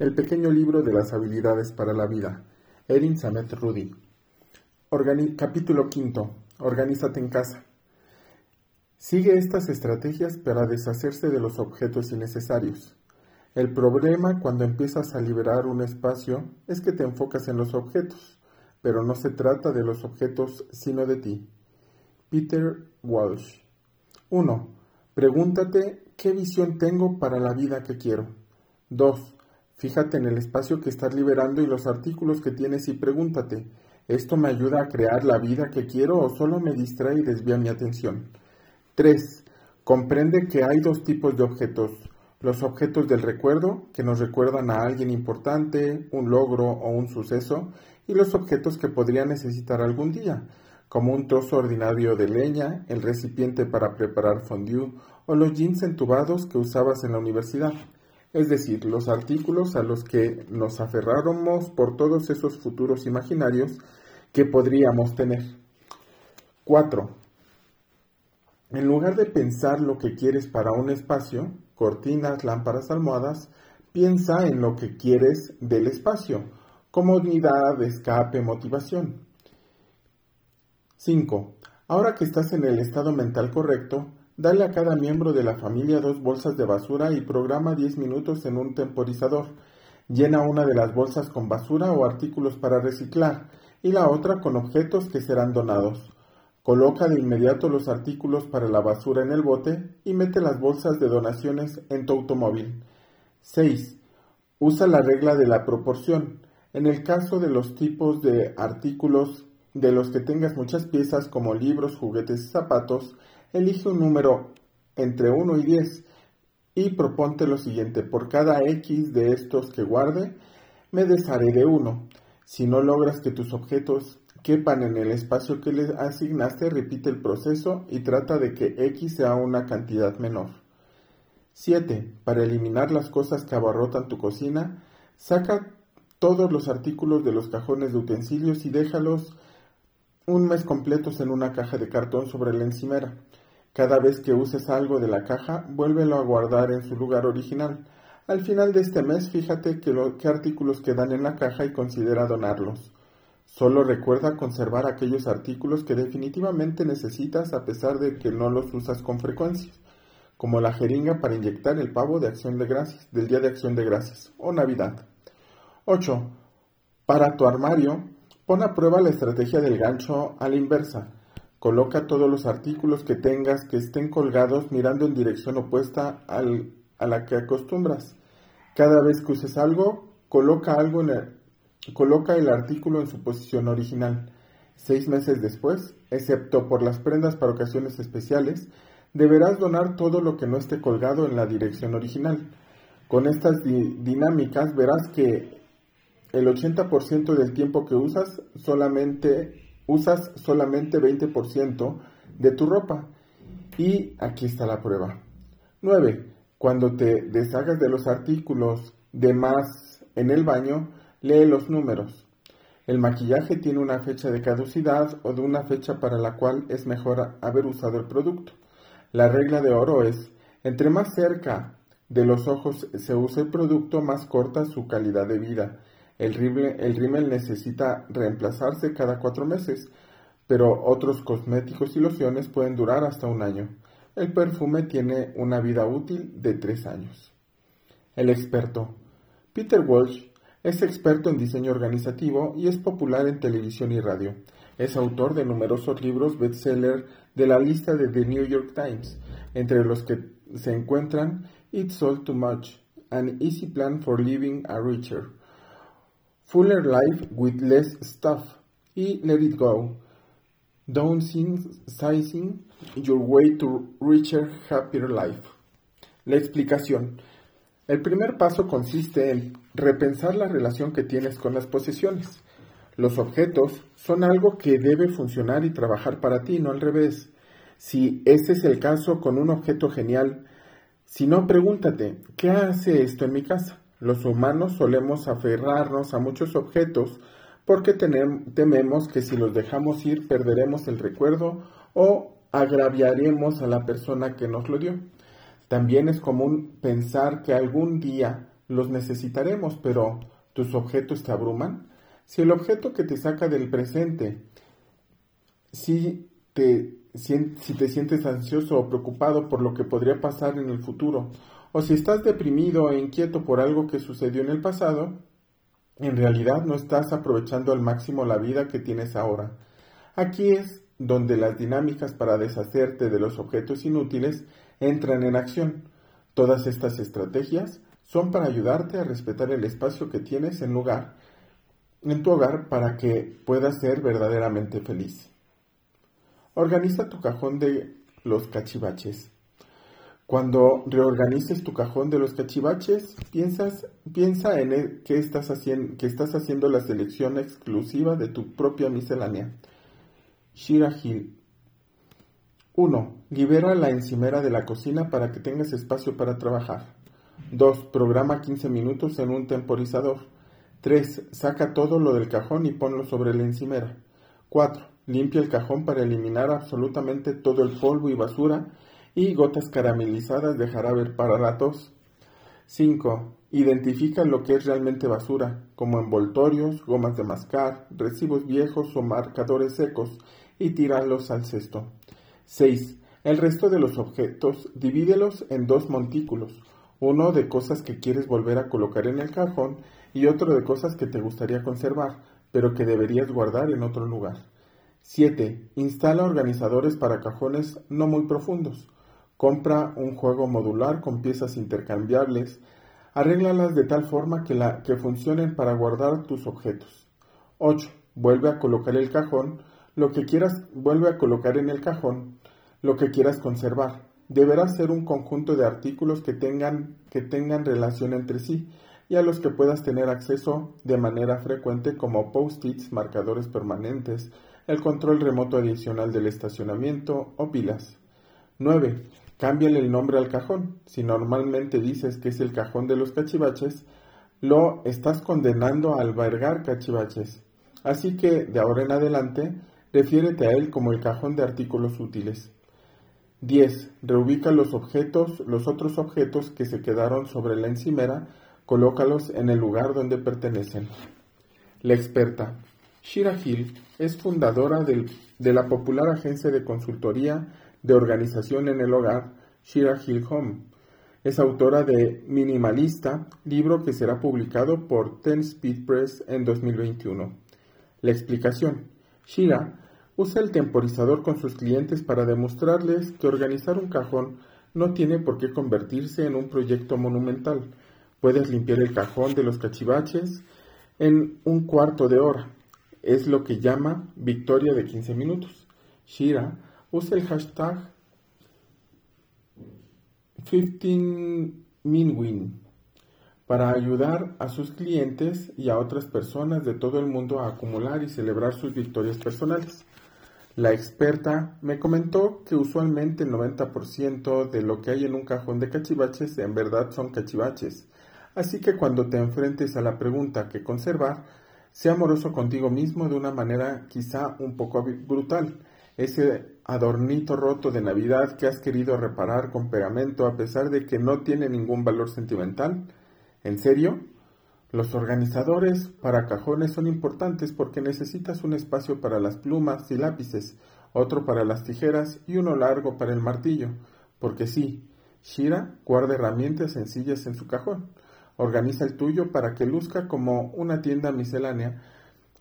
El pequeño libro de las habilidades para la vida. Erin Samet Rudy. capítulo quinto. Organízate en casa. Sigue estas estrategias para deshacerse de los objetos innecesarios. El problema cuando empiezas a liberar un espacio es que te enfocas en los objetos, pero no se trata de los objetos sino de ti. Peter Walsh. 1. Pregúntate qué visión tengo para la vida que quiero. 2. Fíjate en el espacio que estás liberando y los artículos que tienes y pregúntate, ¿esto me ayuda a crear la vida que quiero o solo me distrae y desvía mi atención? 3. Comprende que hay dos tipos de objetos. Los objetos del recuerdo, que nos recuerdan a alguien importante, un logro o un suceso, y los objetos que podría necesitar algún día, como un trozo ordinario de leña, el recipiente para preparar fondue o los jeans entubados que usabas en la universidad, es decir, los artículos a los que nos aferráramos por todos esos futuros imaginarios que podríamos tener. 4. En lugar de pensar lo que quieres para un espacio, cortinas, lámparas, almohadas, piensa en lo que quieres del espacio, comodidad, escape, motivación. 5. Ahora que estás en el estado mental correcto, dale a cada miembro de la familia dos bolsas de basura y programa 10 minutos en un temporizador. Llena una de las bolsas con basura o artículos para reciclar y la otra con objetos que serán donados. Coloca de inmediato los artículos para la basura en el bote y mete las bolsas de donaciones en tu automóvil. 6. Usa la regla de la proporción. En el caso de los tipos de artículos de los que tengas muchas piezas como libros, juguetes y zapatos, elige un número entre 1 y 10 y proponte lo siguiente, por cada X de estos que guarde, me desharé de 1. Si no logras que tus objetos quepan en el espacio que les asignaste, repite el proceso y trata de que X sea una cantidad menor. 7. Para eliminar las cosas que abarrotan tu cocina, saca todos los artículos de los cajones de utensilios y déjalos un mes completos en una caja de cartón sobre la encimera. Cada vez que uses algo de la caja, vuélvelo a guardar en su lugar original. Al final de este mes, fíjate qué artículos quedan en la caja y considera donarlos. Solo recuerda conservar aquellos artículos que definitivamente necesitas a pesar de que no los usas con frecuencia, como la jeringa para inyectar el pavo de acción de gracias, del Día de Acción de Gracias o Navidad. 8. Para tu armario, Pon a prueba la estrategia del gancho a la inversa. Coloca todos los artículos que tengas que estén colgados mirando en dirección opuesta a la que acostumbras. Cada vez que uses algo, coloca, algo en el, coloca el artículo en su posición original. Seis meses después, excepto por las prendas para ocasiones especiales, deberás donar todo lo que no esté colgado en la dirección original. Con estas dinámicas verás que el 80% del tiempo que usas solamente usas solamente 20% de tu ropa. Y aquí está la prueba. 9. Cuando te deshagas de los artículos de más en el baño, lee los números. El maquillaje tiene una fecha de caducidad o de una fecha para la cual es mejor haber usado el producto. La regla de oro es, entre más cerca de los ojos se usa el producto, más corta su calidad de vida. El rímel, necesita reemplazarse cada cuatro meses, pero otros cosméticos y lociones pueden durar hasta un año. El perfume tiene una vida útil de tres años. El experto. Peter Walsh es experto en diseño organizativo y es popular en televisión y radio. Es autor de numerosos libros bestseller de la lista de The New York Times, entre los que se encuentran It's All Too Much, An Easy Plan for Living a Richer, Fuller Life with Less Stuff y Let It Go. Downsizing Your Way to Richer, Happier Life. La explicación. El primer paso consiste en repensar la relación que tienes con las posesiones. Los objetos son algo que debe funcionar y trabajar para ti, no al revés. Si ese es el caso con un objeto genial, si no, pregúntate, ¿qué hace esto en mi casa? Los humanos solemos aferrarnos a muchos objetos porque tememos que si los dejamos ir perderemos el recuerdo o agraviaremos a la persona que nos lo dio. También es común pensar que algún día los necesitaremos, pero ¿tus objetos te abruman? Si el objeto que te saca del presente, si te, si te sientes ansioso o preocupado por lo que podría pasar en el futuro, o si estás deprimido e inquieto por algo que sucedió en el pasado, en realidad no estás aprovechando al máximo la vida que tienes ahora. Aquí es donde las dinámicas para deshacerte de los objetos inútiles entran en acción. Todas estas estrategias son para ayudarte a respetar el espacio que tienes en lugar en tu hogar para que puedas ser verdaderamente feliz. Organiza tu cajón de los cachivaches. Cuando reorganices tu cajón de los cachivaches, piensas, piensa en que estás, haciendo, que estás haciendo la selección exclusiva de tu propia miscelánea. Shira Hill. 1. Libera la encimera de la cocina para que tengas espacio para trabajar. 2. Programa 15 minutos en un temporizador. 3. Saca todo lo del cajón y ponlo sobre la encimera. 4. Limpia el cajón para eliminar absolutamente todo el polvo y basura y gotas caramelizadas de jarabe para la tos. 5. Identifica lo que es realmente basura, como envoltorios, gomas de mascar, recibos viejos o marcadores secos, y tíralos al cesto. 6. El resto de los objetos divídelos en dos montículos, uno de cosas que quieres volver a colocar en el cajón y otro de cosas que te gustaría conservar, pero que deberías guardar en otro lugar. 7. Instala organizadores para cajones no muy profundos. Compra un juego modular con piezas intercambiables. Arréglalas de tal forma que, la, que funcionen para guardar tus objetos. 8. Vuelve a colocar el cajón. Lo que quieras, vuelve a colocar en el cajón lo que quieras conservar. Deberá ser un conjunto de artículos que tengan, que tengan relación entre sí y a los que puedas tener acceso de manera frecuente como post-its, marcadores permanentes, el control remoto adicional del estacionamiento o pilas. 9. Cámbiale el nombre al cajón. Si normalmente dices que es el cajón de los cachivaches, lo estás condenando a albergar cachivaches. Así que, de ahora en adelante, refiérete a él como el cajón de artículos útiles. 10. Reubica los objetos, los otros objetos que se quedaron sobre la encimera, colócalos en el lugar donde pertenecen. La experta. Shira Hill es fundadora de la popular agencia de consultoría de organización en el hogar Shira Hill Home. Es autora de Minimalista, libro que será publicado por Ten Speed Press en 2021. La explicación. Shira usa el temporizador con sus clientes para demostrarles que organizar un cajón no tiene por qué convertirse en un proyecto monumental. Puedes limpiar el cajón de los cachivaches en un cuarto de hora. Es lo que llama victoria de 15 minutos. Shira usa el hashtag 15minwin para ayudar a sus clientes y a otras personas de todo el mundo a acumular y celebrar sus victorias personales. La experta me comentó que usualmente el 90% de lo que hay en un cajón de cachivaches en verdad son cachivaches. Así que cuando te enfrentes a la pregunta que conservar, sea amoroso contigo mismo de una manera quizá un poco brutal ese adornito roto de Navidad que has querido reparar con pegamento a pesar de que no tiene ningún valor sentimental? ¿En serio? Los organizadores para cajones son importantes porque necesitas un espacio para las plumas y lápices, otro para las tijeras y uno largo para el martillo. Porque sí, Shira guarda herramientas sencillas en su cajón. Organiza el tuyo para que luzca como una tienda miscelánea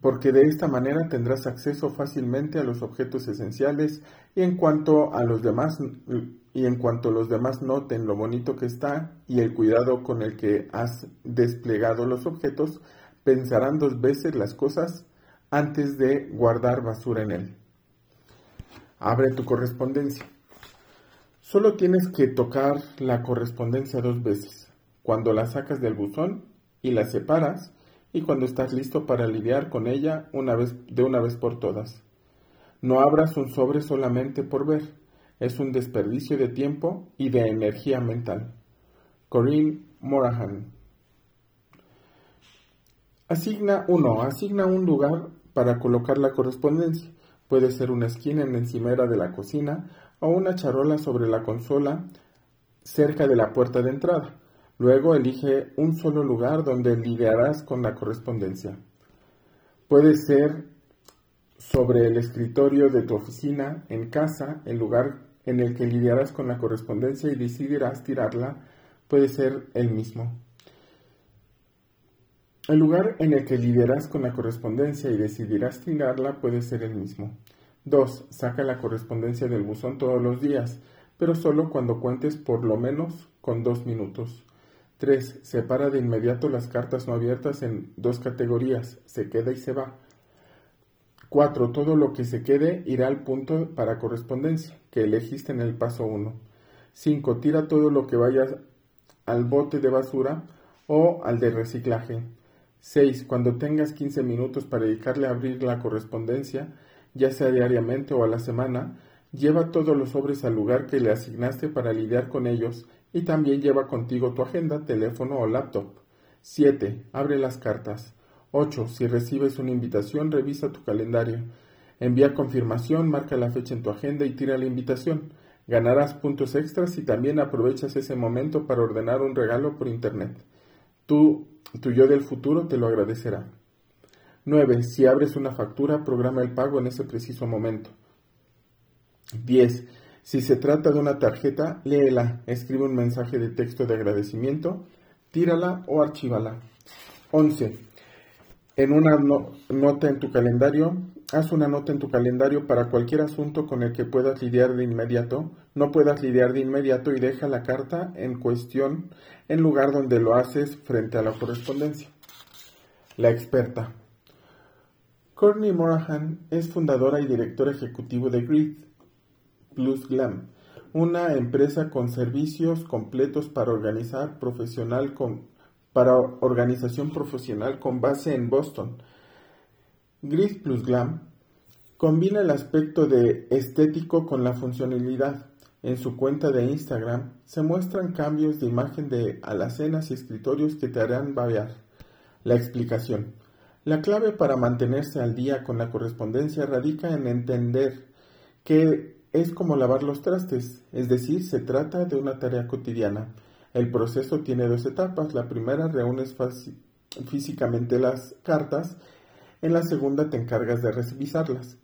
porque de esta manera tendrás acceso fácilmente a los objetos esenciales y en cuanto a los demás y en cuanto los demás noten lo bonito que está y el cuidado con el que has desplegado los objetos, pensarán dos veces las cosas antes de guardar basura en él. Abre tu correspondencia. Solo tienes que tocar la correspondencia dos veces, cuando la sacas del buzón y la separas y cuando estás listo para lidiar con ella una vez, de una vez por todas. No abras un sobre solamente por ver, es un desperdicio de tiempo y de energía mental. Corinne Morahan. Asigna uno, Asigna un lugar para colocar la correspondencia. Puede ser una esquina en la encimera de la cocina o una charola sobre la consola cerca de la puerta de entrada. Luego elige un solo lugar donde lidiarás con la correspondencia. Puede ser sobre el escritorio de tu oficina, en casa, el lugar en el que lidiarás con la correspondencia y decidirás tirarla, puede ser el mismo. El lugar en el que lidiarás con la correspondencia y decidirás tirarla puede ser el mismo. 2. Saca la correspondencia del buzón todos los días, pero solo cuando cuentes por lo menos con dos minutos. 3. Separa de inmediato las cartas no abiertas en dos categorías, se queda y se va. 4. Todo lo que se quede irá al punto para correspondencia, que elegiste en el paso 1. 5. Tira todo lo que vaya al bote de basura o al de reciclaje. 6. Cuando tengas 15 minutos para dedicarle a abrir la correspondencia, ya sea diariamente o a la semana, lleva todos los sobres al lugar que le asignaste para lidiar con ellos y también lleva contigo tu agenda, teléfono o laptop. 7. Abre las cartas. 8. Si recibes una invitación, revisa tu calendario. Envía confirmación, marca la fecha en tu agenda y tira la invitación. Ganarás puntos extras y también aprovechas ese momento para ordenar un regalo por internet. Tú, tu yo del futuro te lo agradecerá. 9. Si abres una factura, programa el pago en ese preciso momento. 10. Si se trata de una tarjeta, léela, escribe un mensaje de texto de agradecimiento, tírala o archívala. 11. En una nota en tu calendario, haz una nota en tu calendario para cualquier asunto con el que puedas lidiar de inmediato, no puedas lidiar de inmediato y deja la carta en cuestión en lugar donde lo haces frente a la correspondencia. La experta. Courtney Morahan es fundadora y director ejecutivo de Grid Plus Glam, una empresa con servicios completos para organizar profesional con, para organización profesional con base en Boston. Grid Plus Glam combina el aspecto de estético con la funcionalidad. En su cuenta de Instagram se muestran cambios de imagen de alacenas y escritorios que te harán babear. La explicación. La clave para mantenerse al día con la correspondencia radica en entender que es como lavar los trastes, es decir, se trata de una tarea cotidiana. El proceso tiene dos etapas. La primera reúnes físicamente las cartas, en la segunda te encargas de revisarlas.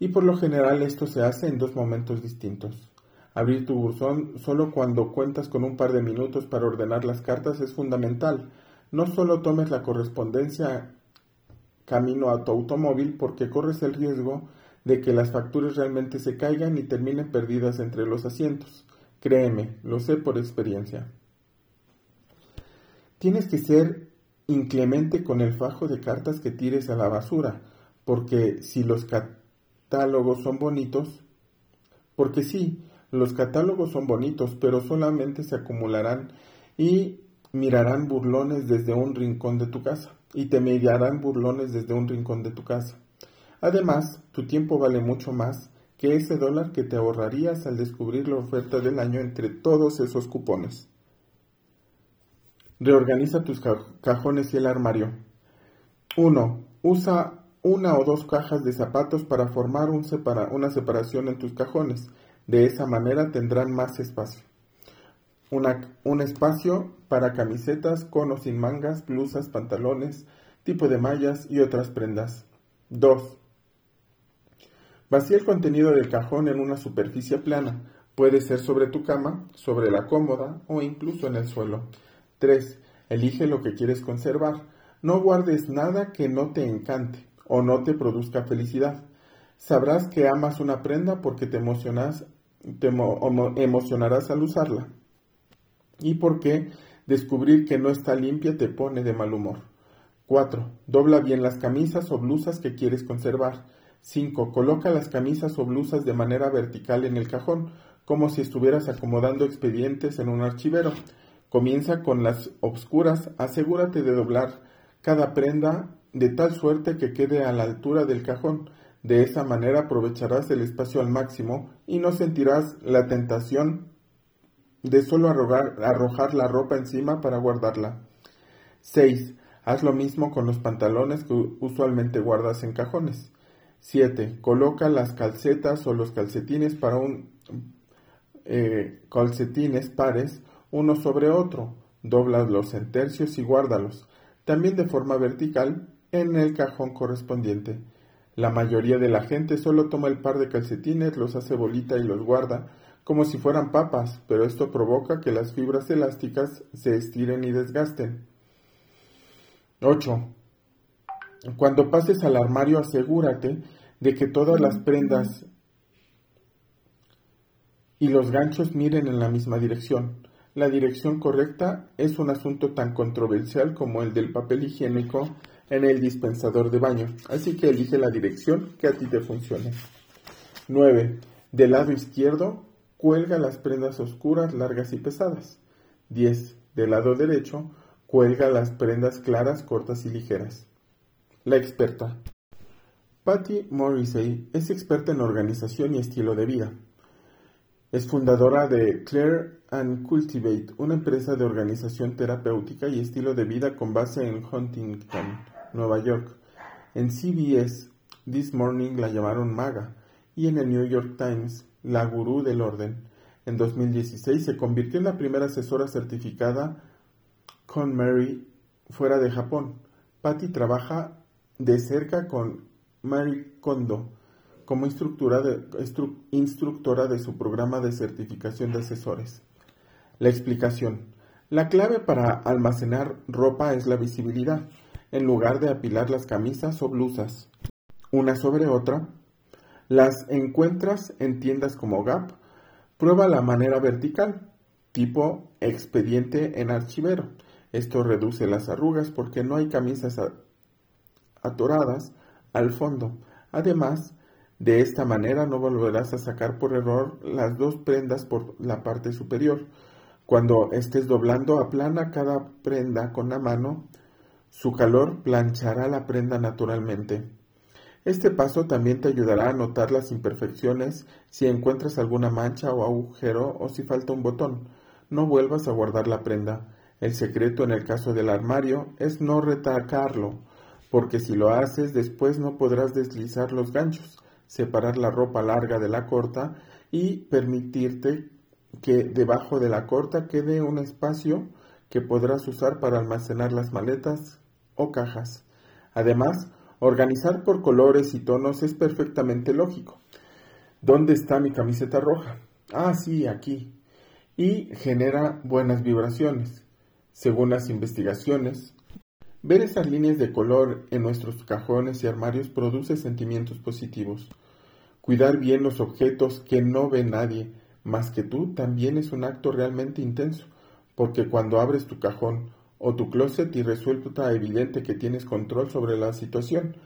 Y por lo general esto se hace en dos momentos distintos. Abrir tu buzón solo cuando cuentas con un par de minutos para ordenar las cartas es fundamental. No solo tomes la correspondencia camino a tu automóvil porque corres el riesgo de que las facturas realmente se caigan y terminen perdidas entre los asientos. Créeme, lo sé por experiencia. Tienes que ser inclemente con el fajo de cartas que tires a la basura, porque si los catálogos son bonitos, porque sí, los catálogos son bonitos, pero solamente se acumularán y mirarán burlones desde un rincón de tu casa y te mediarán burlones desde un rincón de tu casa. Además, tu tiempo vale mucho más que ese dólar que te ahorrarías al descubrir la oferta del año entre todos esos cupones. Reorganiza tus cajones y el armario. 1. Usa una o dos cajas de zapatos para formar una separación en tus cajones. De esa manera tendrán más espacio un espacio para camisetas con o sin mangas, blusas, pantalones, tipo de mallas y otras prendas. 2. Vacía el contenido del cajón en una superficie plana. Puede ser sobre tu cama, sobre la cómoda o incluso en el suelo. 3. Elige lo que quieres conservar. No guardes nada que no te encante o no te produzca felicidad. Sabrás que amas una prenda porque te, emocionas, te emocionarás al usarla y por qué descubrir que no está limpia te pone de mal humor. 4. Dobla bien las camisas o blusas que quieres conservar. 5. Coloca las camisas o blusas de manera vertical en el cajón, como si estuvieras acomodando expedientes en un archivero. Comienza con las obscuras, asegúrate de doblar cada prenda de tal suerte que quede a la altura del cajón. De esa manera aprovecharás el espacio al máximo y no sentirás la tentación de solo arrojar la ropa encima para guardarla. 6. Haz lo mismo con los pantalones que usualmente guardas en cajones. 7. Coloca las calcetas o los calcetines para un eh, calcetines pares uno sobre otro. Dóblalos en tercios y guárdalos, también de forma vertical, en el cajón correspondiente. La mayoría de la gente solo toma el par de calcetines, los hace bolita y los guarda, como si fueran papas, pero esto provoca que las fibras elásticas se estiren y desgasten. 8. Cuando pases al armario asegúrate de que todas las prendas y los ganchos miren en la misma dirección. La dirección correcta es un asunto tan controversial como el del papel higiénico en el dispensador de baño, así que elige la dirección que a ti te funcione. 9. Del lado izquierdo, cuelga las prendas oscuras, largas y pesadas. 10. Del lado derecho, cuelga las prendas claras, cortas y ligeras. La experta. Patty Morrissey es experta en organización y estilo de vida. Es fundadora de Clear and Cultivate, una empresa de organización terapéutica y estilo de vida con base en Huntington, Nueva York. En CBS, This Morning la llamaron maga y en el New York Times, la gurú del orden. En 2016 se convirtió en la primera asesora certificada con Mary fuera de Japón. Patty trabaja de cerca con Mary Kondo, como instructora de, instructora de su programa de certificación de asesores. La explicación. La clave para almacenar ropa es la visibilidad, en lugar de apilar las camisas o blusas, una sobre otra. Las encuentras en tiendas como Gap. Prueba la manera vertical, tipo expediente en archivero. Esto reduce las arrugas porque no hay camisas atoradas al fondo. Además, de esta manera no volverás a sacar por error las dos prendas por la parte superior. Cuando estés doblando, aplana cada prenda con la mano. Su calor planchará la prenda naturalmente. Este paso también te ayudará a notar las imperfecciones si encuentras alguna mancha o agujero o si falta un botón. No vuelvas a guardar la prenda. El secreto en el caso del armario es no retacarlo, porque si lo haces después no podrás deslizar los ganchos separar la ropa larga de la corta y permitirte que debajo de la corta quede un espacio que podrás usar para almacenar las maletas o cajas. Además, organizar por colores y tonos es perfectamente lógico. ¿Dónde está mi camiseta roja? Ah, sí, aquí. Y genera buenas vibraciones. Según las investigaciones, ver esas líneas de color en nuestros cajones y armarios produce sentimientos positivos. Cuidar bien los objetos que no ve nadie más que tú también es un acto realmente intenso, porque cuando abres tu cajón o tu closet y resulta evidente que tienes control sobre la situación,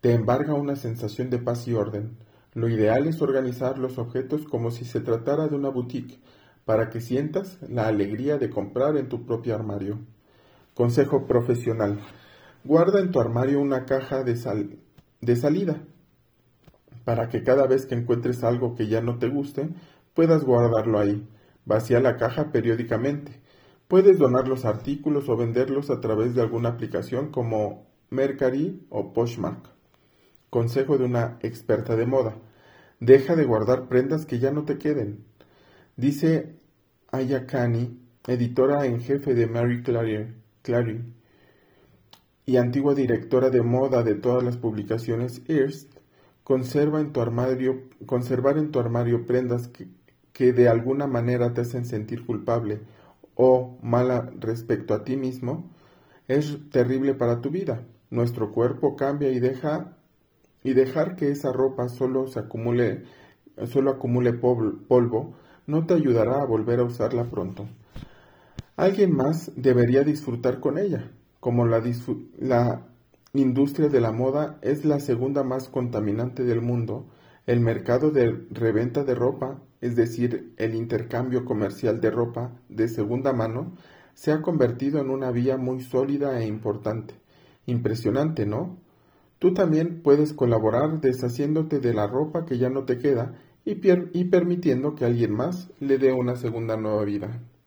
te embarga una sensación de paz y orden. Lo ideal es organizar los objetos como si se tratara de una boutique, para que sientas la alegría de comprar en tu propio armario. Consejo profesional. Guarda en tu armario una caja de, sal de salida para que cada vez que encuentres algo que ya no te guste, puedas guardarlo ahí. Vacía la caja periódicamente. Puedes donar los artículos o venderlos a través de alguna aplicación como Mercari o Poshmark. Consejo de una experta de moda. Deja de guardar prendas que ya no te queden. Dice Aya Kani, editora en jefe de Mary Clary, y antigua directora de moda de todas las publicaciones Hearst, Conserva en tu armario, conservar en tu armario prendas que, que de alguna manera te hacen sentir culpable o mala respecto a ti mismo es terrible para tu vida. Nuestro cuerpo cambia y deja y dejar que esa ropa solo se acumule solo acumule polvo no te ayudará a volver a usarla pronto. Alguien más debería disfrutar con ella, como la, la industria de la moda es la segunda más contaminante del mundo. El mercado de reventa de ropa, es decir, el intercambio comercial de ropa de segunda mano, se ha convertido en una vía muy sólida e importante. Impresionante, ¿no? Tú también puedes colaborar deshaciéndote de la ropa que ya no te queda y, y permitiendo que alguien más le dé una segunda nueva vida.